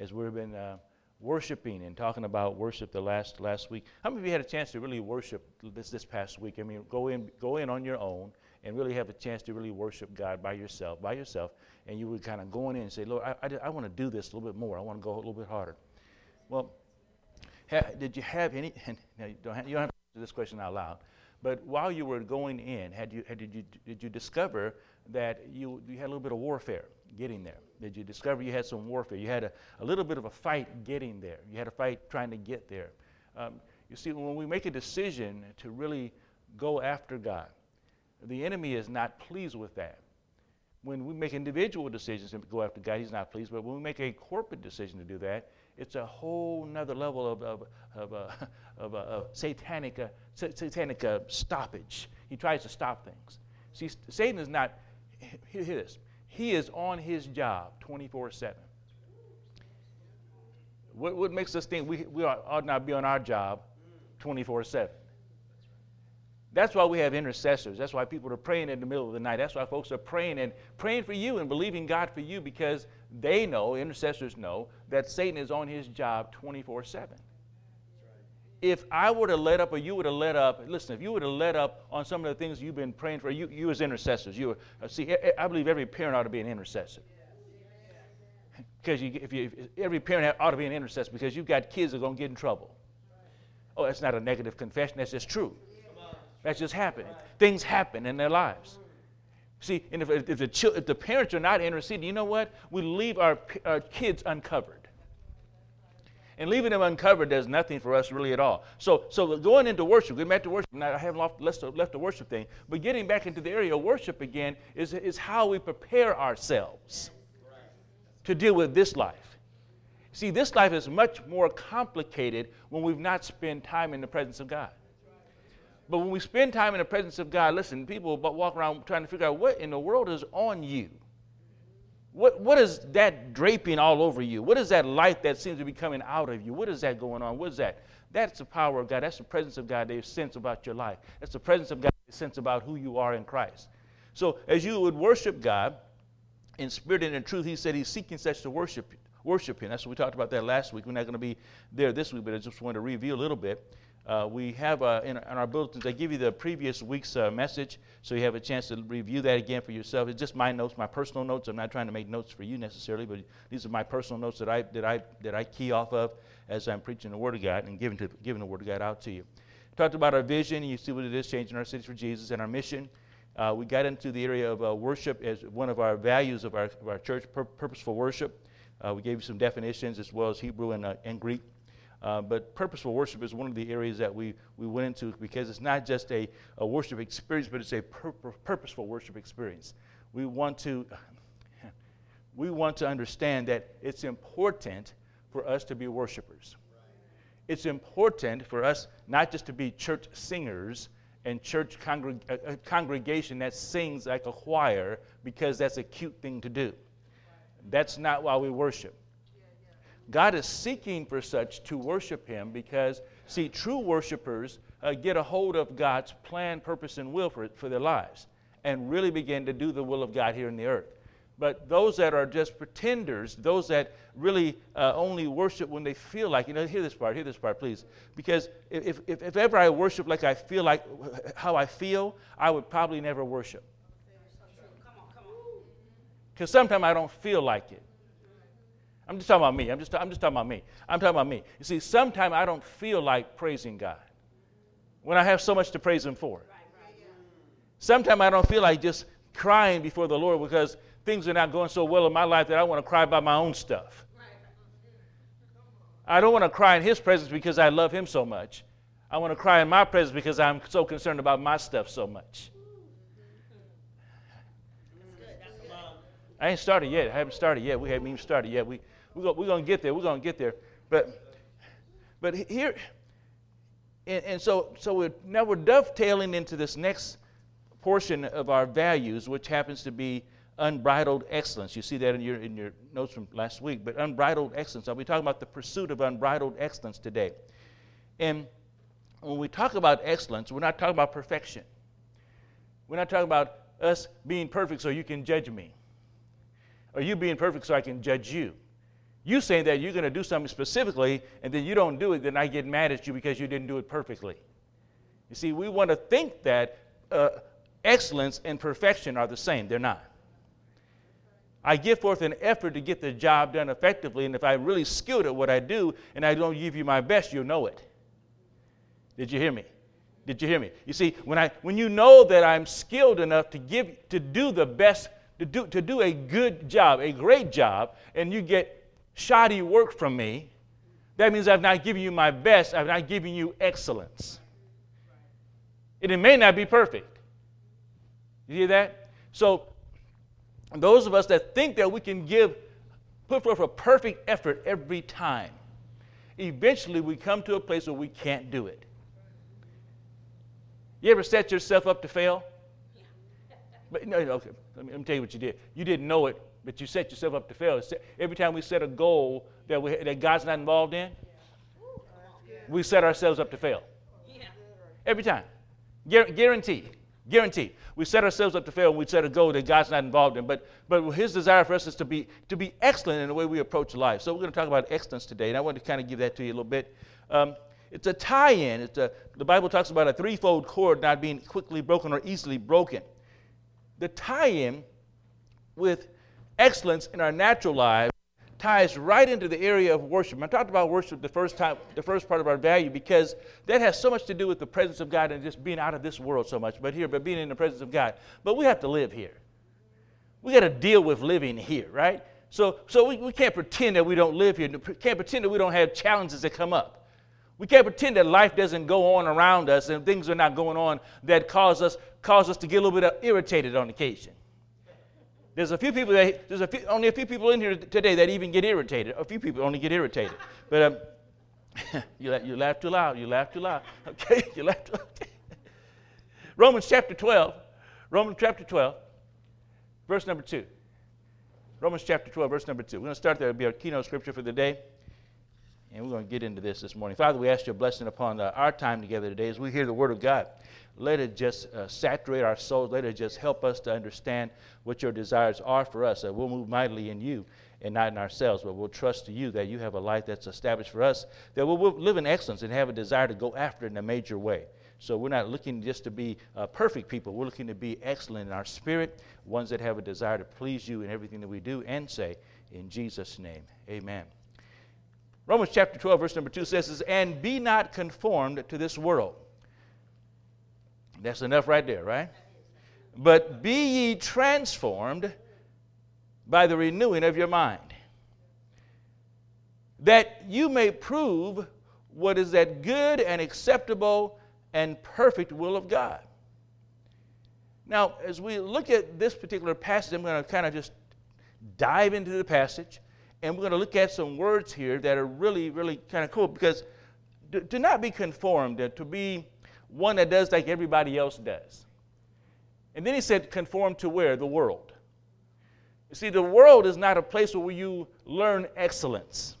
as we've been uh, worshiping and talking about worship the last last week. How many of you had a chance to really worship this this past week? I mean, go in go in on your own and really have a chance to really worship God by yourself, by yourself, and you were kind of going in and say, Lord, I, I, I want to do this a little bit more. I want to go a little bit harder. Well, ha, did you have any? Now you don't have, you don't have to answer this question out loud. But while you were going in, had you, had, did, you, did you discover that you, you had a little bit of warfare getting there? Did you discover you had some warfare? You had a, a little bit of a fight getting there. You had a fight trying to get there. Um, you see, when we make a decision to really go after God, the enemy is not pleased with that. When we make individual decisions to go after God, he's not pleased. But when we make a corporate decision to do that, it's a whole nother level of, of, of, uh, of uh, satanic, uh, satanic uh, stoppage. He tries to stop things. See, Satan is not, hear this, he is on his job 24 7. What, what makes us think we, we ought not be on our job 24 7? That's why we have intercessors. That's why people are praying in the middle of the night. That's why folks are praying and praying for you and believing God for you because they know, intercessors know, that Satan is on his job 24 7. If I were to let up, or you would have let up, listen, if you would have let up on some of the things you've been praying for, you, you as intercessors, you uh, see, I believe every parent ought to be an intercessor. Because you, if you, every parent ought to be an intercessor because you've got kids that are going to get in trouble. Oh, that's not a negative confession, that's just true. That's just happening. Things happen in their lives. See, and if, if, the, if the parents are not interceding, you know what? We leave our, our kids uncovered. And leaving them uncovered does nothing for us really at all. So, so going into worship, getting back to worship, now I haven't left, left the worship thing, but getting back into the area of worship again is, is how we prepare ourselves to deal with this life. See, this life is much more complicated when we've not spent time in the presence of God. But when we spend time in the presence of God, listen, people walk around trying to figure out what in the world is on you. What, what is that draping all over you? What is that light that seems to be coming out of you? What is that going on? What is that? That's the power of God. That's the presence of God they sense about your life. That's the presence of God they sense about who you are in Christ. So as you would worship God in spirit and in truth, he said he's seeking such to worship, worship him. That's what we talked about that last week. We're not going to be there this week, but I just want to review a little bit. Uh, we have uh, in, in, our bulletins, I give you the previous week's uh, message so you have a chance to review that again for yourself. It's just my notes, my personal notes. I'm not trying to make notes for you necessarily, but these are my personal notes that I, that I, that I key off of as I'm preaching the Word of God and giving, to, giving the Word of God out to you. Talked about our vision, and you see what it is changing our cities for Jesus, and our mission. Uh, we got into the area of uh, worship as one of our values of our, of our church, pur- purposeful worship. Uh, we gave you some definitions as well as Hebrew and, and Greek. Uh, but purposeful worship is one of the areas that we, we went into because it's not just a, a worship experience, but it's a pur- purposeful worship experience. We want to we want to understand that it's important for us to be worshipers. It's important for us not just to be church singers and church congreg- a, a congregation that sings like a choir because that's a cute thing to do. That's not why we worship. God is seeking for such to worship Him because, see, true worshipers uh, get a hold of God's plan, purpose, and will for, for their lives and really begin to do the will of God here in the earth. But those that are just pretenders, those that really uh, only worship when they feel like, you know, hear this part, hear this part, please. Because if, if, if ever I worship like I feel like how I feel, I would probably never worship. Because sometimes I don't feel like it. I'm just talking about me. I'm just, I'm just talking about me. I'm talking about me. You see, sometimes I don't feel like praising God when I have so much to praise Him for. Sometimes I don't feel like just crying before the Lord because things are not going so well in my life that I want to cry about my own stuff. I don't want to cry in His presence because I love Him so much. I want to cry in my presence because I'm so concerned about my stuff so much. I ain't started yet. I haven't started yet. We haven't even started yet. We, we're going to get there. We're going to get there. But, but here, and, and so, so we're, now we're dovetailing into this next portion of our values, which happens to be unbridled excellence. You see that in your, in your notes from last week. But unbridled excellence, I'll be talking about the pursuit of unbridled excellence today. And when we talk about excellence, we're not talking about perfection. We're not talking about us being perfect so you can judge me, or you being perfect so I can judge you. You saying that you're going to do something specifically and then you don't do it, then I get mad at you because you didn't do it perfectly. You see, we want to think that uh, excellence and perfection are the same. They're not. I give forth an effort to get the job done effectively, and if I'm really skilled at what I do and I don't give you my best, you'll know it. Did you hear me? Did you hear me? You see, when, I, when you know that I'm skilled enough to, give, to do the best, to do, to do a good job, a great job, and you get shoddy work from me, that means I've not given you my best, I've not given you excellence. And it may not be perfect. You hear that? So, those of us that think that we can give, put forth a perfect effort every time, eventually we come to a place where we can't do it. You ever set yourself up to fail? But no, okay. Let me, let me, tell you what you did. You didn't know it, but you set yourself up to fail. Every time we set a goal that, we, that God's not involved in, we set ourselves up to fail. Every time. Guaranteed. Guaranteed. We set ourselves up to fail and we set a goal that God's not involved in. But, but his desire for us is to be, to be excellent in the way we approach life. So we're going to talk about excellence today, and I want to kind of give that to you a little bit. Um, it's a tie-in. It's a, the Bible talks about a threefold cord not being quickly broken or easily broken. The tie-in with excellence in our natural lives ties right into the area of worship. I talked about worship the first time, the first part of our value, because that has so much to do with the presence of God and just being out of this world so much. But here, but being in the presence of God. But we have to live here. We got to deal with living here, right? So, so we, we can't pretend that we don't live here. Can't pretend that we don't have challenges that come up. We can't pretend that life doesn't go on around us and things are not going on that cause us, cause us to get a little bit irritated on occasion. There's a few people that, there's a few, only a few people in here today that even get irritated. A few people only get irritated. But um, you, you laugh too loud. You laugh too loud. Okay? You laugh too loud. Romans chapter 12. Romans chapter 12, verse number 2. Romans chapter 12, verse number 2. We're going to start there. It'll be our keynote scripture for the day. And we're going to get into this this morning. Father, we ask your blessing upon uh, our time together today as we hear the word of God. Let it just uh, saturate our souls. Let it just help us to understand what your desires are for us. That we'll move mightily in you and not in ourselves, but we'll trust to you that you have a life that's established for us, that we'll, we'll live in excellence and have a desire to go after it in a major way. So we're not looking just to be uh, perfect people. We're looking to be excellent in our spirit, ones that have a desire to please you in everything that we do and say. In Jesus' name, amen. Romans chapter 12, verse number 2 says, And be not conformed to this world. That's enough right there, right? But be ye transformed by the renewing of your mind, that you may prove what is that good and acceptable and perfect will of God. Now, as we look at this particular passage, I'm going to kind of just dive into the passage and we're going to look at some words here that are really, really kind of cool because to, to not be conformed, to be one that does like everybody else does. And then he said, conform to where? The world. You see, the world is not a place where you learn excellence.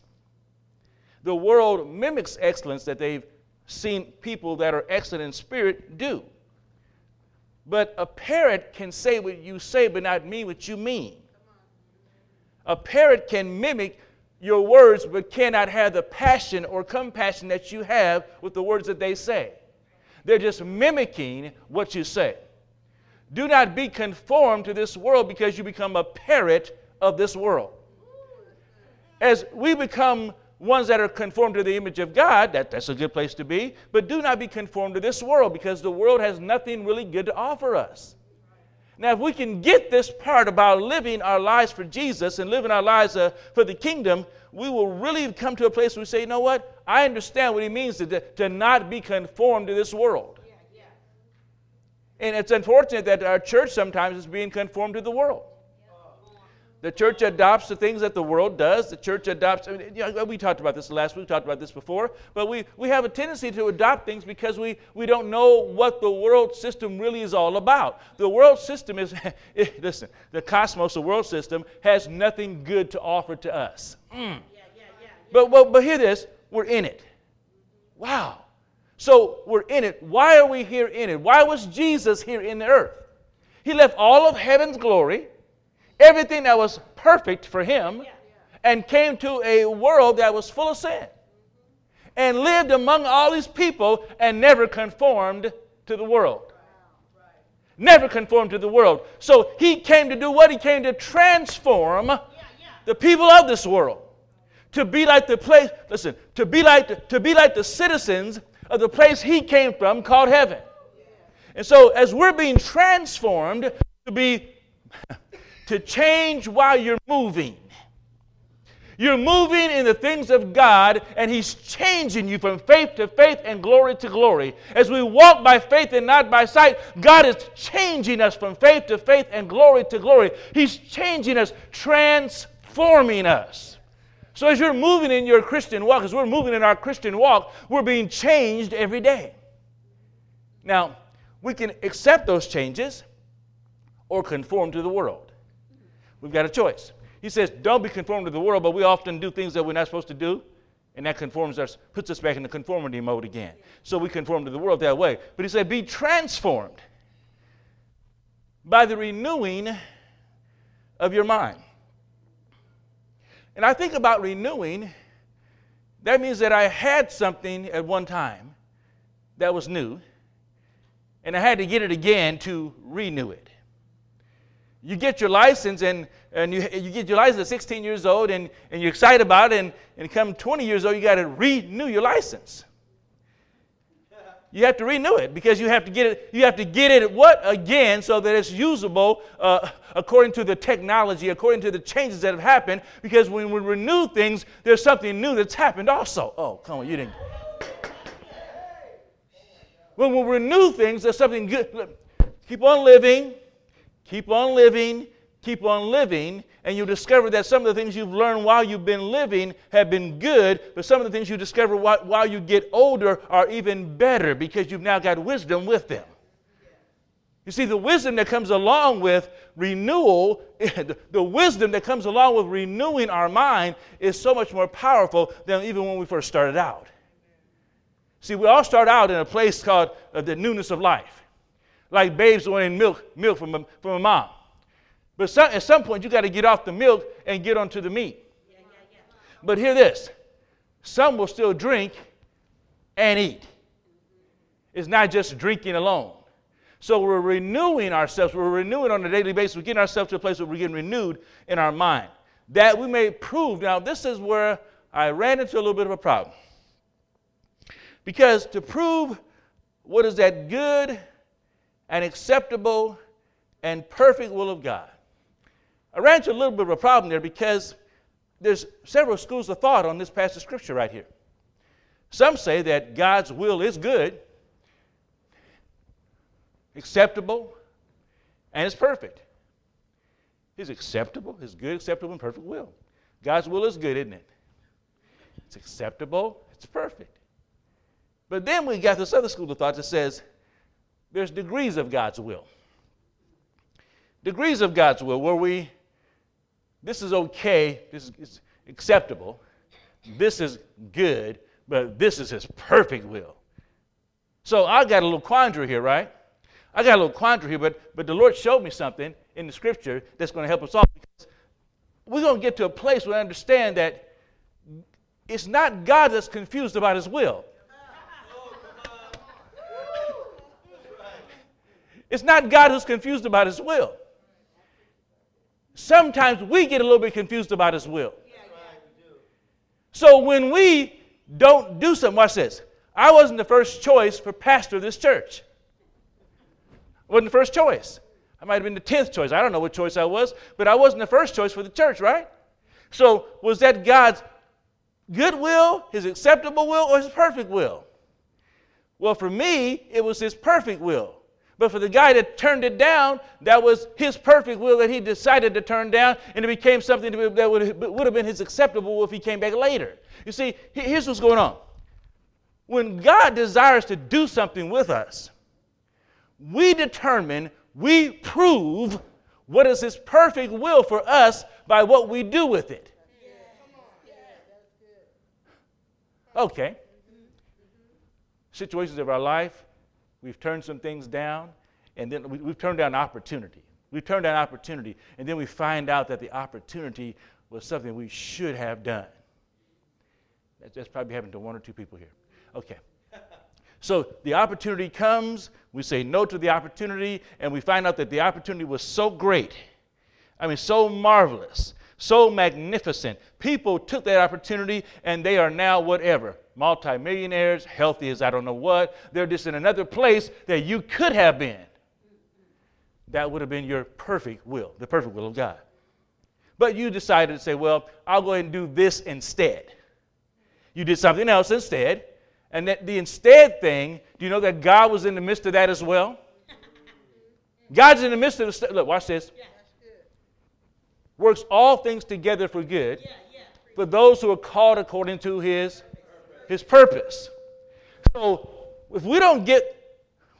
The world mimics excellence that they've seen people that are excellent in spirit do. But a parrot can say what you say, but not mean what you mean. A parrot can mimic your words, but cannot have the passion or compassion that you have with the words that they say. They're just mimicking what you say. Do not be conformed to this world because you become a parrot of this world. As we become ones that are conformed to the image of God, that, that's a good place to be, but do not be conformed to this world because the world has nothing really good to offer us. Now, if we can get this part about living our lives for Jesus and living our lives uh, for the kingdom, we will really come to a place where we say, you know what? I understand what he means to, to not be conformed to this world. Yeah, yeah. And it's unfortunate that our church sometimes is being conformed to the world. The church adopts the things that the world does. The church adopts, I mean, you know, we talked about this last week, we talked about this before, but we, we have a tendency to adopt things because we, we don't know what the world system really is all about. The world system is, listen, the cosmos, the world system, has nothing good to offer to us. Mm. Yeah, yeah, yeah, but, but, but hear this we're in it. Wow. So we're in it. Why are we here in it? Why was Jesus here in the earth? He left all of heaven's glory everything that was perfect for him, and came to a world that was full of sin and lived among all these people and never conformed to the world. Never conformed to the world. So he came to do what? He came to transform the people of this world to be like the place, listen, to be like the, to be like the citizens of the place he came from called heaven. Oh, and so as we're being transformed to be to change while you're moving. You're moving in the things of God, and He's changing you from faith to faith and glory to glory. As we walk by faith and not by sight, God is changing us from faith to faith and glory to glory. He's changing us, transforming us. So, as you're moving in your Christian walk, as we're moving in our Christian walk, we're being changed every day. Now, we can accept those changes or conform to the world. We've got a choice. He says, don't be conformed to the world, but we often do things that we're not supposed to do, and that conforms us, puts us back in the conformity mode again. So we conform to the world that way. But he said, be transformed by the renewing of your mind. And I think about renewing, that means that I had something at one time that was new, and I had to get it again to renew it. You get your license, and, and you, you get your license at 16 years old, and, and you're excited about it, and, and come 20 years old, you got to renew your license. You have to renew it because you have to get it. You have to get it what again so that it's usable uh, according to the technology, according to the changes that have happened. Because when we renew things, there's something new that's happened also. Oh, come on, you didn't. When we renew things, there's something good. Keep on living. Keep on living, keep on living, and you'll discover that some of the things you've learned while you've been living have been good, but some of the things you discover while, you get older are even better because you've now got wisdom with them. You see, the wisdom that comes along with renewal, the wisdom that comes along with renewing our mind is so much more powerful than even when we first started out. See, we all start out in a place called uh, the newness of life like babes wanting milk, milk from a, from a mom. But some, at some point, you got to get off the milk and get onto the meat. But hear this some will still drink and eat. It's not just drinking alone. So we're renewing ourselves. We're renewing on a daily basis. We're getting ourselves to a place where we're getting renewed in our mind. That we may prove. Now, this is where I ran into a little bit of a problem. Because to prove what is that good and acceptable and perfect will of God. I ran into a little bit of a problem there because there's several schools of thought on this passage of scripture right here. Some say that God's will is good, acceptable, and it's perfect. His acceptable, his good, acceptable, and perfect will. God's will is good, isn't it? It's acceptable, it's perfect. But then we got this other school of thought that says there's degrees of God's will. Degrees of God's will where we, this is okay, this is acceptable, this is good, but this is His perfect will. So I got a little quandary here, right? I got a little quandary here, but, but the Lord showed me something in the scripture that's going to help us all. We're going to get to a place where I understand that it's not God that's confused about His will. It's not God who's confused about his will. Sometimes we get a little bit confused about his will. So when we don't do something, watch this. I wasn't the first choice for pastor of this church. I wasn't the first choice. I might have been the tenth choice. I don't know what choice I was, but I wasn't the first choice for the church, right? So was that God's good will, his acceptable will, or his perfect will? Well, for me, it was his perfect will. But for the guy that turned it down, that was his perfect will that he decided to turn down, and it became something that would, have been his acceptable will if he came back later. You see, here's what's going on. When God desires to do something with us, we determine, we prove what is his perfect will for us by what we do with it. Okay. Situations of our life, We've turned some things down, and then we, we've turned down opportunity. We've turned down opportunity, and then we find out that the opportunity was something we should have done. That's probably happened to one or two people here. Okay. So the opportunity comes, we say no to the opportunity, and we find out that the opportunity was so great. I mean, so marvelous, so magnificent. People took that opportunity and they are now whatever multimillionaires, healthy as I don't know what. They're just in another place that you could have been. That would have been your perfect will, the perfect will of God. But you decided to say, well, I'll go ahead and do this instead. You did something else instead. And that the instead thing, do you know that God was in the midst of that as well? God's in the midst of the look, watch this. Yeah, Works all things together for good yeah, yeah. for those who are called according to his his purpose. So if we don't get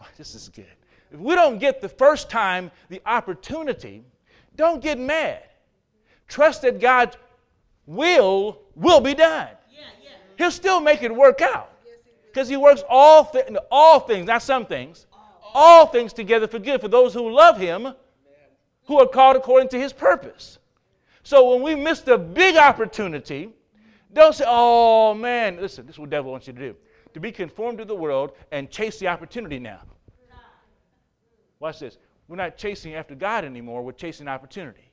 this is good. If we don't get the first time the opportunity, don't get mad. Trust that God's will will be done. Yeah, yeah. He'll still make it work out. Because he works all, th- all things, not some things, all things together for good for those who love him, who are called according to his purpose. So when we miss the big opportunity, don't say, oh man, listen, this is what the devil wants you to do. To be conformed to the world and chase the opportunity now. Watch this. We're not chasing after God anymore, we're chasing opportunity.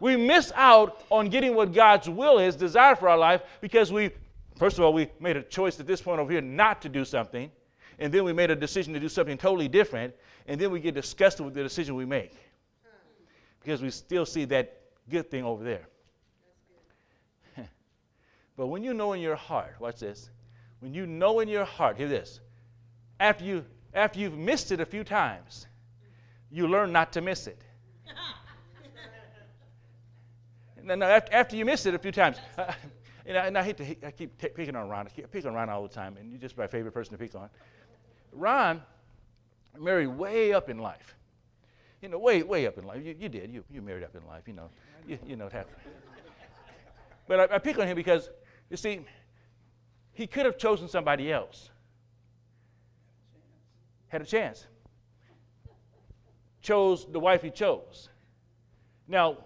We miss out on getting what God's will is, desire for our life, because we, first of all, we made a choice at this point over here not to do something, and then we made a decision to do something totally different, and then we get disgusted with the decision we make because we still see that good thing over there. But when you know in your heart, watch this. When you know in your heart, hear this. After you after you've missed it a few times, you learn not to miss it. no, no, after, after you miss it a few times, uh, and, I, and I hate to I keep t- picking on Ron. I keep picking on Ron all the time, and you're just my favorite person to pick on. Ron married way up in life you know, way, way up in life. You, you did. You, you married up in life. You know, you, you know what happened. But I, I pick on him because, you see, he could have chosen somebody else. Had a chance. Chose the wife he chose. Now,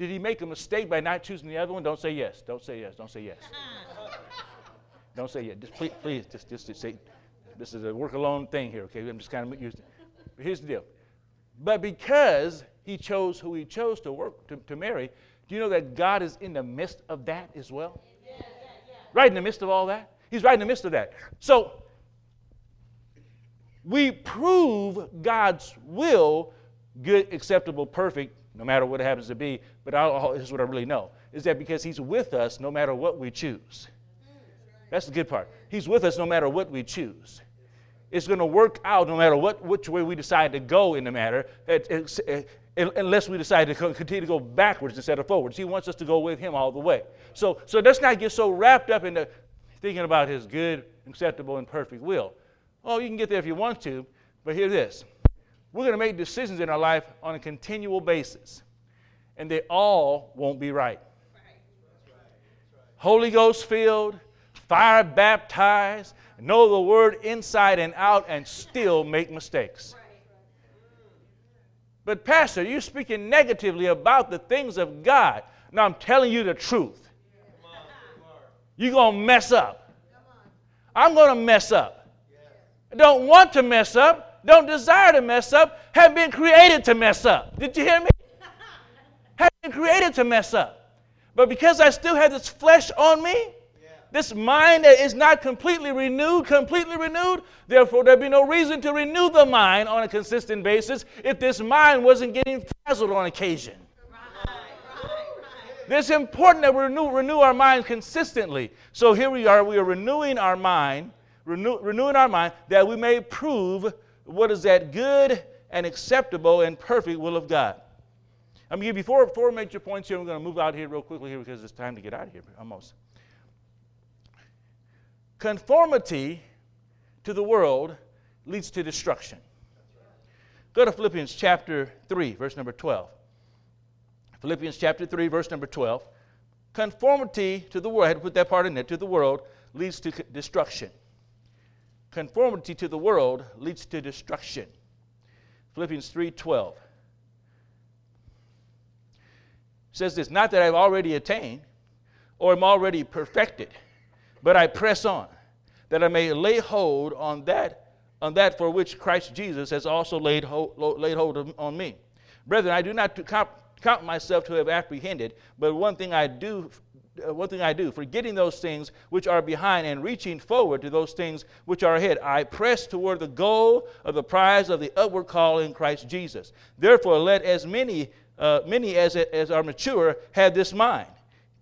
did he make a mistake by not choosing the other one? Don't say yes. Don't say yes. Don't say yes. Don't say yes. Just please, please just, just, just say, this is a work alone thing here, okay? I'm just kind of used. Here's the deal. But because he chose who he chose to work to, to marry, do you know that God is in the midst of that as well? Right in the midst of all that? He's right in the midst of that. So we prove God's will, good, acceptable, perfect, no matter what it happens to be. But I'll, this is what I really know is that because He's with us no matter what we choose. That's the good part. He's with us no matter what we choose it's going to work out no matter what, which way we decide to go in the matter, it, it, unless we decide to continue to go backwards instead of forwards. He wants us to go with Him all the way. So, so let's not get so wrapped up into thinking about His good, acceptable, and perfect will. Oh, you can get there if you want to, but hear this. We're going to make decisions in our life on a continual basis, and they all won't be right. Holy Ghost filled, fire baptized, know the word inside and out, and still make mistakes. But, Pastor, you're speaking negatively about the things of God. Now, I'm telling you the truth. You're going to mess up. I'm going to mess up. I Don't want to mess up. Don't desire to mess up. Have been created to mess up. Did you hear me? Have been created to mess up. But because I still have this flesh on me, this mind that is not completely renewed, completely renewed. Therefore, there'd be no reason to renew the mind on a consistent basis if this mind wasn't getting frazzled on occasion. It's important that we renew, renew our mind consistently. So here we are, we are renewing our mind, renew, renewing our mind that we may prove what is that good and acceptable and perfect will of God. I'm going to give you four, four major points here. We're going to move out here real quickly here because it's time to get out of here almost. Conformity to the world leads to destruction. Go to Philippians chapter 3, verse number 12. Philippians chapter 3, verse number 12. Conformity to the world, I had to put that part in there, to the world leads to destruction. Conformity to the world leads to destruction. Philippians 3:12 says this not that I've already attained or am already perfected, but I press on, that I may lay hold on that, on that for which Christ Jesus has also laid hold, laid hold on me. Brethren, I do not count, count myself to have apprehended, but one thing I do uh, one thing I do, forgetting those things which are behind and reaching forward to those things which are ahead, I press toward the goal of the prize of the upward call in Christ Jesus. Therefore, let as many, uh, many as, as are mature have this mind.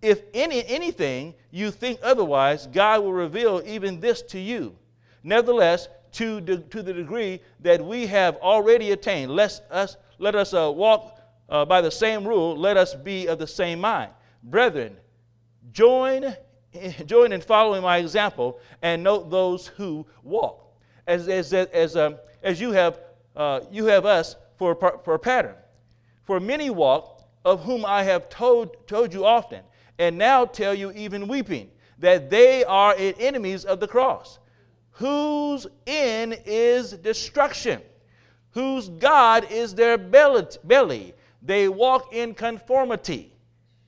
If any, anything you think otherwise, God will reveal even this to you. Nevertheless, to, de, to the degree that we have already attained, let us, let us uh, walk uh, by the same rule, let us be of the same mind. Brethren, join, join in following my example and note those who walk. As, as, as, um, as you, have, uh, you have us for, for a pattern. For many walk, of whom I have told, told you often, and now tell you even weeping, that they are enemies of the cross, whose end is destruction, whose God is their belly. They walk in conformity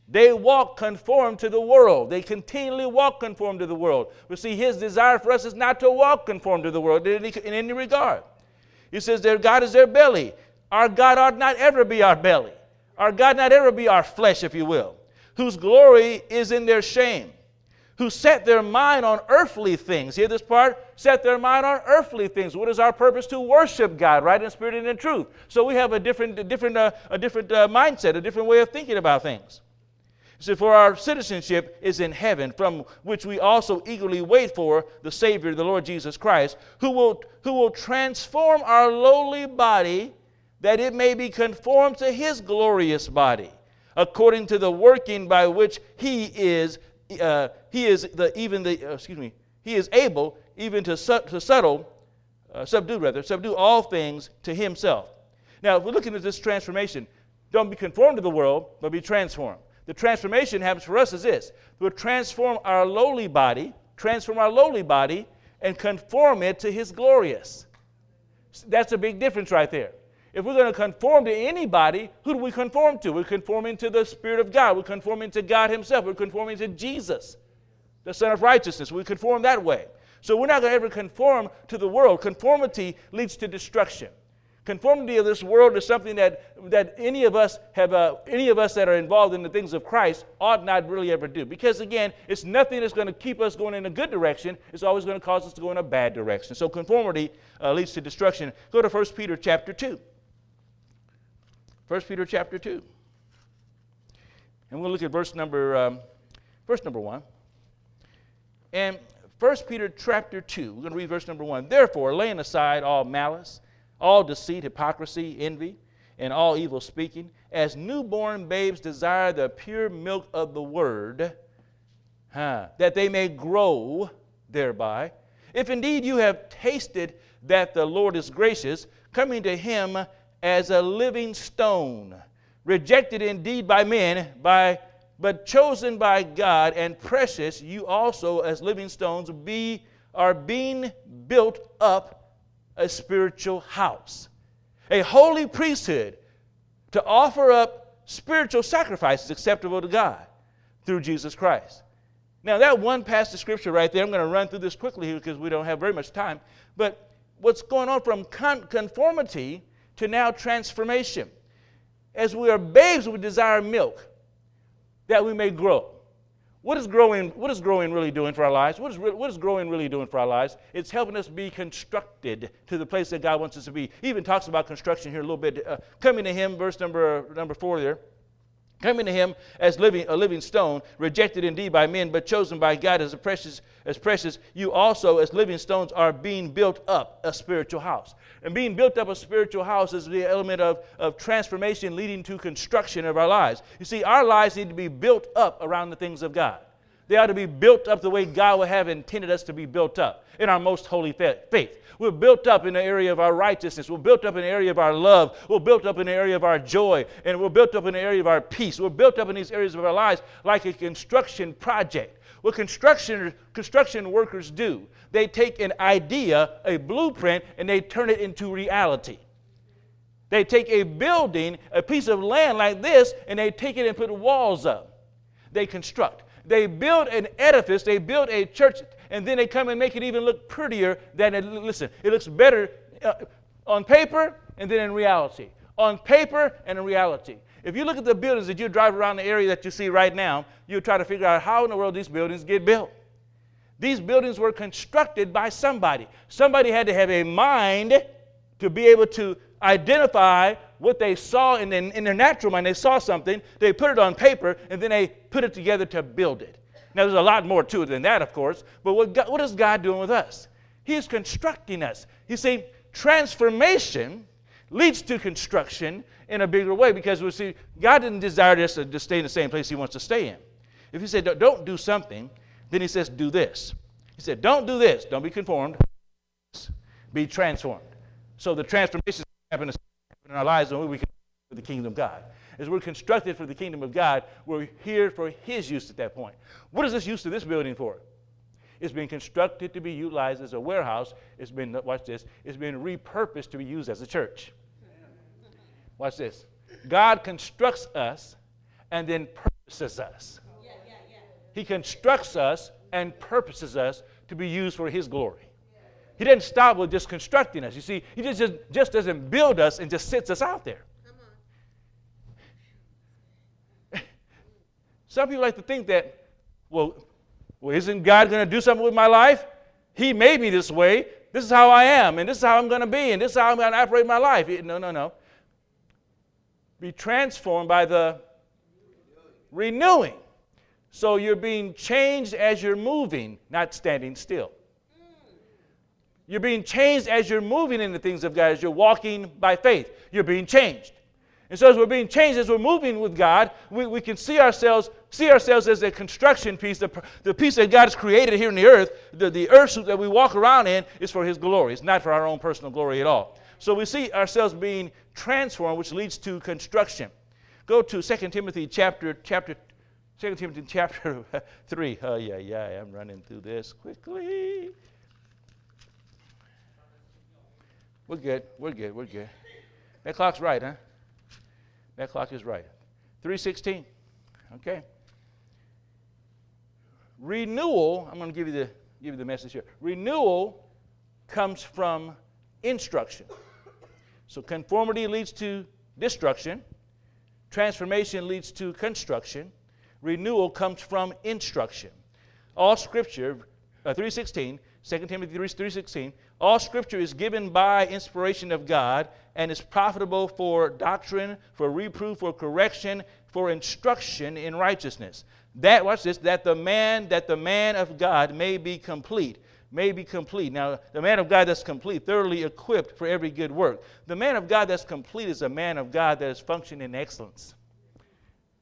they walk conform to the world. They continually walk conform to the world. We see, his desire for us is not to walk conform to the world in any regard. He says their God is their belly. Our God ought not ever be our belly. Our God not ever be our flesh, if you will. Whose glory is in their shame. Who set their mind on earthly things. Hear this part? Set their mind on earthly things. What is our purpose? To worship God, right, in spirit and in truth. So we have a different, a different, uh, a different uh, mindset, a different way of thinking about things. So, for our citizenship is in heaven, from which we also eagerly wait for the Savior, the Lord Jesus Christ, who will, who will transform our lowly body that it may be conformed to his glorious body, according to the working by which he is, uh, he is the, even the, uh, excuse me, he is able even to, su- to settle, uh, subdue rather, subdue all things to himself. Now, if we're looking at this transformation, don't be conformed to the world, but be transformed. The transformation happens for us is this we'll transform our lowly body, transform our lowly body, and conform it to his glorious. That's a big difference right there. If we're going to conform to anybody, who do we conform to? We're conforming to the Spirit of God. We're conforming to God Himself. We're conforming to Jesus, the Son of Righteousness. We conform that way. So we're not going to ever conform to the world. Conformity leads to destruction. Conformity of this world is something that, that any of us have uh, any of us that are involved in the things of Christ ought not really ever do. Because again, it's nothing that's going to keep us going in a good direction. It's always going to cause us to go in a bad direction. So conformity uh, leads to destruction. Go to 1 Peter chapter 2. 1 Peter chapter 2. And we'll look at verse number um, verse number 1. And 1 Peter chapter 2, we're going to read verse number 1. Therefore, laying aside all malice all deceit, hypocrisy, envy, and all evil speaking, as newborn babes desire the pure milk of the word, huh, that they may grow thereby. If indeed you have tasted that the Lord is gracious, coming to him as a living stone, rejected indeed by men, by but chosen by God and precious, you also as living stones be are being built up a spiritual house, a holy priesthood to offer up spiritual sacrifices acceptable to God through Jesus Christ. Now, that one passage of scripture right there, I'm going to run through this quickly because we don't have very much time. But what's going on from con- conformity to now transformation? As we are babes, we desire milk that we may grow. What is growing, what is growing really doing for our lives? What is, what is growing really doing for our lives? It's helping us be constructed to the place that God wants us to be. He even talks about construction here a little bit. Uh, coming to Him, verse number, number four there coming to him as living a living stone rejected indeed by men but chosen by god as precious as precious. You also as living stones are being built up a spiritual house. And being built up a spiritual house is the element of, of transformation leading to construction of our lives. You see our lives need to be built up around the things of god they ought to be built up the way God would have intended us to be built up in our most holy faith. We're built up in the area of our righteousness. We're built up in the area of our love. We're built up in the area of our joy. And we're built up in the area of our peace. We're built up in these areas of our lives like a construction project. What construction, construction workers do, they take an idea, a blueprint, and they turn it into reality. They take a building, a piece of land like this, and they take it and put walls up. They construct. They build an edifice, they build a church, and then they come and make it even look prettier than it. Listen, it looks better uh, on paper and then in reality. On paper and in reality. If you look at the buildings that you drive around the area that you see right now, you try to figure out how in the world these buildings get built. These buildings were constructed by somebody. Somebody had to have a mind to be able to identify what they saw in, in, in, their natural mind. They saw something, they put it on paper, and then they put it together to build it. Now, there's a lot more to it than that, of course, but what, God, what is God doing with us? He's constructing us. You see, transformation leads to construction in a bigger way because we see God didn't desire us to stay in the same place He wants to stay in. If He said, don't do something, then He says, do this. He said, don't do this. Don't be conformed. Be transformed. So the transformation happen in our lives and we can for the kingdom of God. As we're constructed for the kingdom of God, we're here for His use at that point. What is this use of this building for? It's been constructed to be utilized as a warehouse. It's been, watch this, it's been repurposed to be used as a church. Watch this. God constructs us and then purposes us. He constructs us and purposes us to be used for His glory. He doesn't stop with just constructing us. You see, He just, just, just doesn't build us and just sits us out there. Some people like to think that, well, well isn't God going to do something with my life? He made me this way. This is how I am, and this is how I'm going to be, and this is how I'm going to operate my life. No, no, no. Be transformed by the renewing. So you're being changed as you're moving, not standing still. You're being changed as you're moving in the things of God, as you're walking by faith. You're being changed. And so as we're being changed, as we're moving with God, we, we can see ourselves, see ourselves as a construction piece, the, the piece that God has created here in the earth, the, the earth that we walk around in is for his glory. It's not for our own personal glory at all. So we see ourselves being transformed, which leads to construction. Go to 2 Timothy chapter, chapter 2 Timothy chapter 3. Oh, yeah, yeah, I'm running through this quickly. We're good. We're good. We're good. That clock's right, huh? That clock is right. 316. Okay. Renewal, I'm going to give you the give you the message here. Renewal comes from instruction. So conformity leads to destruction. Transformation leads to construction. Renewal comes from instruction. All scripture, uh, 316, 2 Timothy 3, 3.16, all scripture is given by inspiration of God and is profitable for doctrine, for reproof, for correction, for instruction in righteousness. That, watch this, that the man, that the man of God may be complete. May be complete. Now, the man of God that's complete, thoroughly equipped for every good work. The man of God that's complete is a man of God that is functioning in excellence.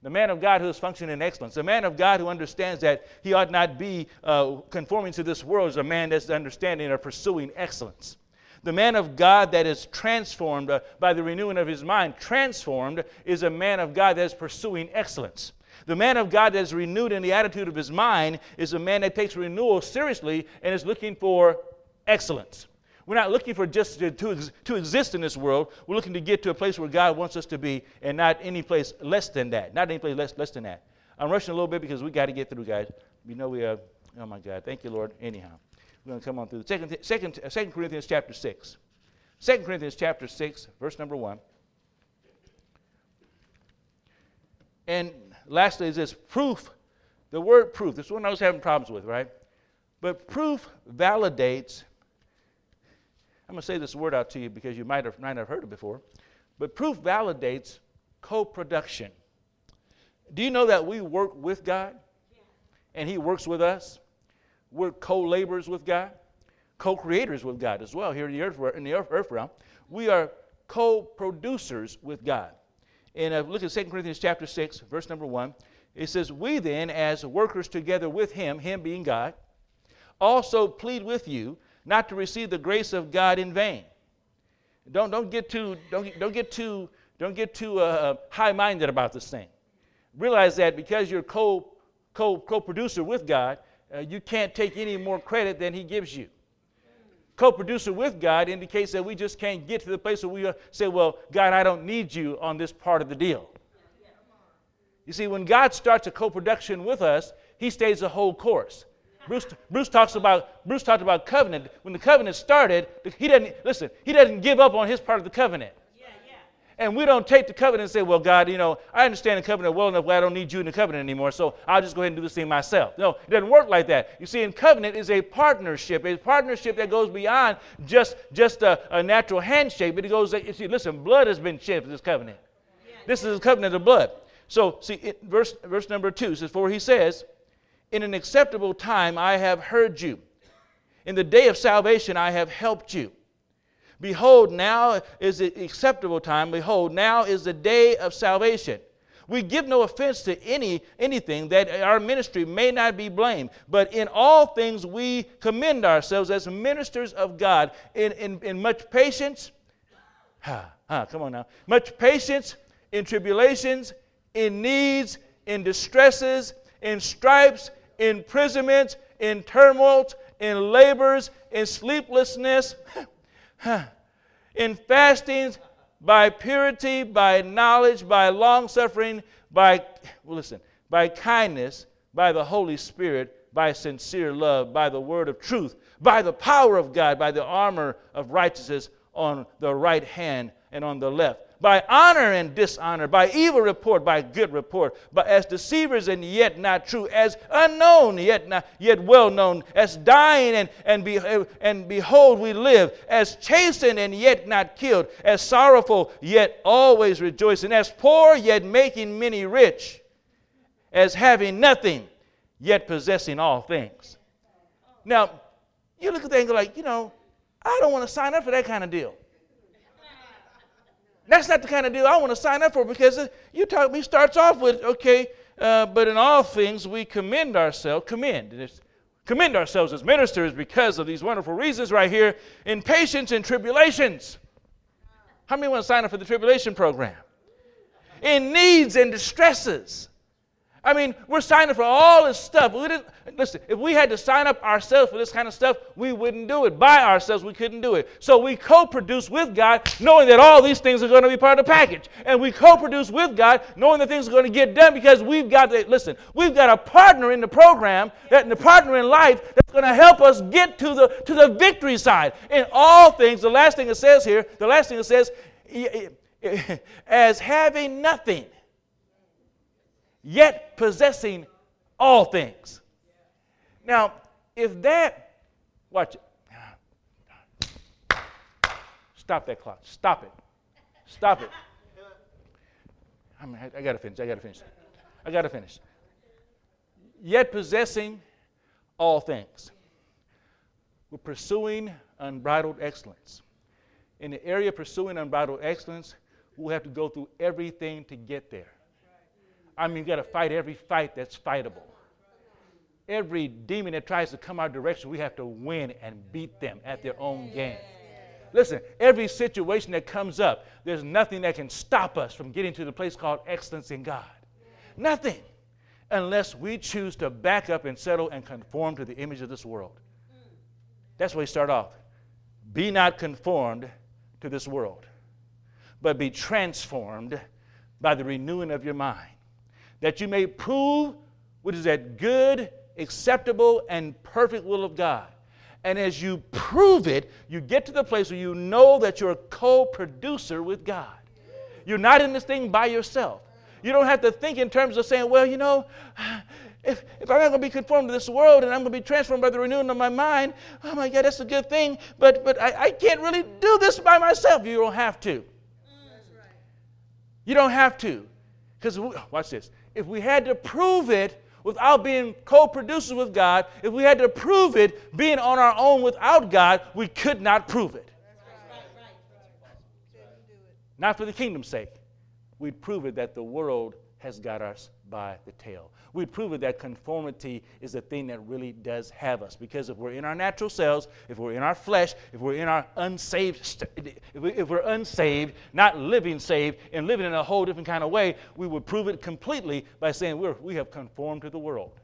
The man of God who is functioning in excellence. The man of God who understands that he ought not be uh, conforming to this world is a man that's understanding or pursuing excellence. The man of God that is transformed uh, by the renewing of his mind, transformed, is a man of God that is pursuing excellence. The man of God that is renewed in the attitude of his mind is a man that takes renewal seriously and is looking for excellence. We're not looking for just to, to, to, exist in this world. We're looking to get to a place where God wants us to be and not any place less than that. Not any place less, less than that. I'm rushing a little bit because we got to get through, guys. You know we are, oh my God. Thank you, Lord. Anyhow, we're going to come on through. Second, second, second Corinthians chapter 6. Second Corinthians chapter 6, verse number 1. And lastly is this proof. The word proof. This one I was having problems with, right? But proof validates I'm going to say this word out to you because you might have, might have heard it before. But proof validates co production. Do you know that we work with God and He works with us? We're co laborers with God, co creators with God as well here in the earth, in the earth realm. We are co producers with God. And uh, look at 2 Corinthians chapter 6, verse number 1. It says, We then, as workers together with Him, Him being God, also plead with you not to receive the grace of God in vain. Don't, don't get too, don't, don't get too, don't get too uh, high-minded about this thing. Realize that because you're co, co, co-producer with God, uh, you can't take any more credit than he gives you. co producer with God indicates that we just can't get to the place where we say, Well, God, I don't need you on this part of the deal. You see, when God starts a co production with us, He stays the whole course. Bruce, Bruce talks about Bruce talked about covenant. When the covenant started, he doesn't listen. He doesn't give up on his part of the covenant. And we don't take the covenant and say, well, God, you know, I understand the covenant well enough where I don't need you in the covenant anymore, so I'll just go ahead and do this thing myself. No, it doesn't work like that. You see, in covenant is a partnership, a partnership that goes beyond just, just a, a natural handshake, but it goes, you see, listen, blood has been shed for this covenant. This is a covenant of blood. So, see, it, verse, verse number two says, For he says, In an acceptable time I have heard you. In the day of salvation I have helped you. Behold, now is the acceptable time. Behold, now is the day of salvation. We give no offense to any anything that our ministry may not be blamed, but in all things we commend ourselves as ministers of God in, in, in much patience. Ha, ha, come on now. Much patience in tribulations, in needs, in distresses, in stripes, imprisonments, in turmoils, in labors, in sleeplessness. in fastings, by purity, by knowledge, by long suffering, by, well, listen, by kindness, by the Holy Spirit, by sincere love, by the word of truth, by the power of God, by the armor of righteousness on the right hand and on the left by honor and dishonor, by evil report, by good report, but as deceivers and yet not true, as unknown yet not yet well known, as dying and, and, be, and behold we live, as chastened and yet not killed, as sorrowful yet always rejoicing, as poor yet making many rich, as having nothing yet possessing all things. Now, you look at and go like, you know, I don't want to sign up for that kind of deal. That's not the kind of deal I want to sign up for because you talk. He starts off with okay, uh, but in all things we commend ourselves. Commend. Commend ourselves as ministers because of these wonderful reasons right here in patience and tribulations. How many want to sign up for the tribulation program? In needs and distresses. I mean, we're signing for all this stuff. We didn't, listen, if we had to sign up ourselves for this kind of stuff, we wouldn't do it. By ourselves, we couldn't do it. So we co produce with God, knowing that all these things are going to be part of the package. And we co produce with God, knowing that things are going to get done because we've got, the, listen, we've got a partner in the program, that the partner in life that's going to help us get to the, to the victory side. In all things, the last thing it says here, the last thing it says, as having nothing yet possessing all things. Now, if that, watch it. Stop that clock. Stop it. Stop it. I, mean, I, I got to finish. I got to finish. I got to finish. Yet possessing all things. We're pursuing unbridled excellence. In the area of pursuing unbridled excellence, we'll have to go through everything to get there. I mean, you got to fight every fight that's fightable. Every demon that tries to come our direction, we have to win and beat them at their own game. Listen, every situation that comes up, there's nothing that can stop us from getting to the place called excellence in God. Nothing. Unless we choose to back up and settle and conform to the image of this world. That's where we start off. Be not conformed to this world, but be transformed by the renewing of your mind that you may prove what is that good, acceptable, and perfect will of God. And as you prove it, you get to the place where you know that you're a co producer with God. You're not in this thing by yourself. You don't have to think in terms of saying, well, you know, if, if I'm not going to be conformed to this world and I'm going to be transformed by the renewing of my mind, oh my God, that's a good thing. But, but I, I can't really do this by myself. You don't have to. Mm, you don't have to. Because, watch this if we had to prove it without being co producers with God, if we had to prove it being on our own without God, we could not prove it. Not for the kingdom's sake. We'd prove it that the world has got us by the tail. We'd prove it that conformity is the thing that really does have us. Because if we're in our natural selves, if we're in our flesh, if we're in our unsaved, if we're unsaved, not living saved, and living in a whole different kind of way, we would prove it completely by saying we're, we have conformed to the world.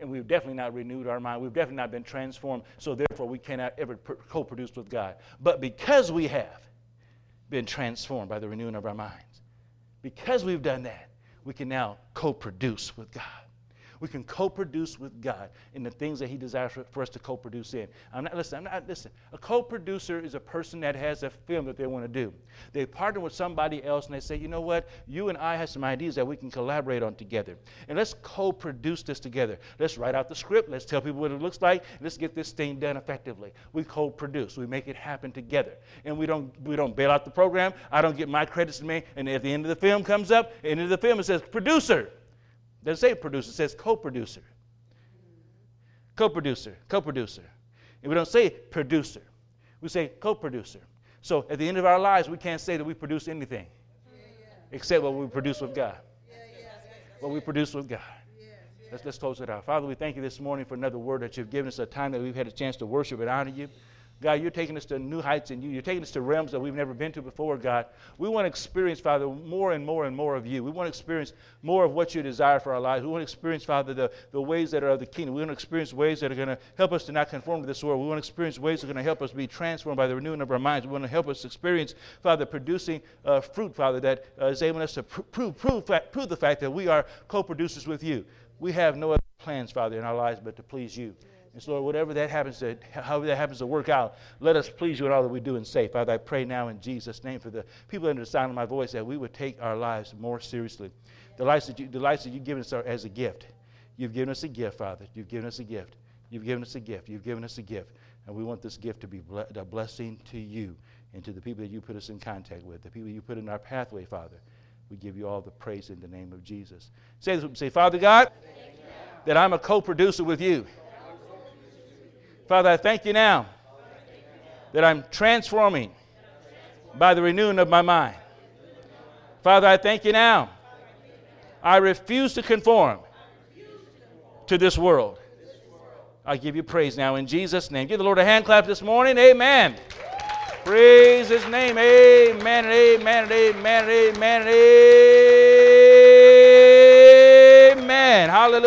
And we've definitely not renewed our mind. We've definitely not been transformed. So therefore, we cannot ever co produce with God. But because we have been transformed by the renewing of our minds, because we've done that, we can now co produce with God. We can co-produce with God in the things that He desires for, us to co-produce in. I'm not listen. I'm not listen. A co-producer is a person that has a film that they want to do. They partner with somebody else and they say, you know what? You and I have some ideas that we can collaborate on together, and let's co-produce this together. Let's write out the script. Let's tell people what it looks like. let's get this thing done effectively. We co-produce. We make it happen together, and we don't we don't bail out the program. I don't get my credits to me, and at the end of the film comes up, end of the film it says producer. Doesn't say producer, it says co producer. Co producer, co producer. And we don't say producer, we say co producer. So at the end of our lives, we can't say that we produce anything except what we produce with God. What we produce with God. Let's, let's close it out. Father, we thank you this morning for another word that you've given us, a time that we've had a chance to worship and honor you. God, you're taking us to new heights in you. You're taking us to realms that we've never been to before, God. We want to experience, Father, more and more and more of you. We want to experience more of what you desire for our lives. We want to experience, Father, the, the ways that are of the kingdom. We want to experience ways that are going to help us to not conform to this world. We want to experience ways that are going to help us be transformed by the renewing of our minds. We want to help us experience, Father, producing uh, fruit, Father, that uh, is able us to pr- prove, prove, prove the fact that we are co producers with you. We have no other plans, Father, in our lives but to please you. And so, Lord, whatever that happens to, however that happens to work out, let us please you in all that we do and say. Father, I pray now in Jesus' name for the people under the sound of my voice that we would take our lives more seriously. The lives that, you, the lives that you've given us are as a gift. You've given us a gift, Father. You've given us a gift. You've given us a gift. You've given us a gift. And we want this gift to be a blessing to you and to the people that you put us in contact with, the people you put in our pathway, Father. We give you all the praise in the name of Jesus. Say this, say, Father God, that I'm a co producer with you. Father, I thank you now that I'm transforming by the renewing of my mind. Father, I thank you now. I refuse to conform to this world. I give you praise now in Jesus' name. Give the Lord a hand clap this morning. Amen. Praise his name. Amen and amen and amen and amen and amen. Hallelujah.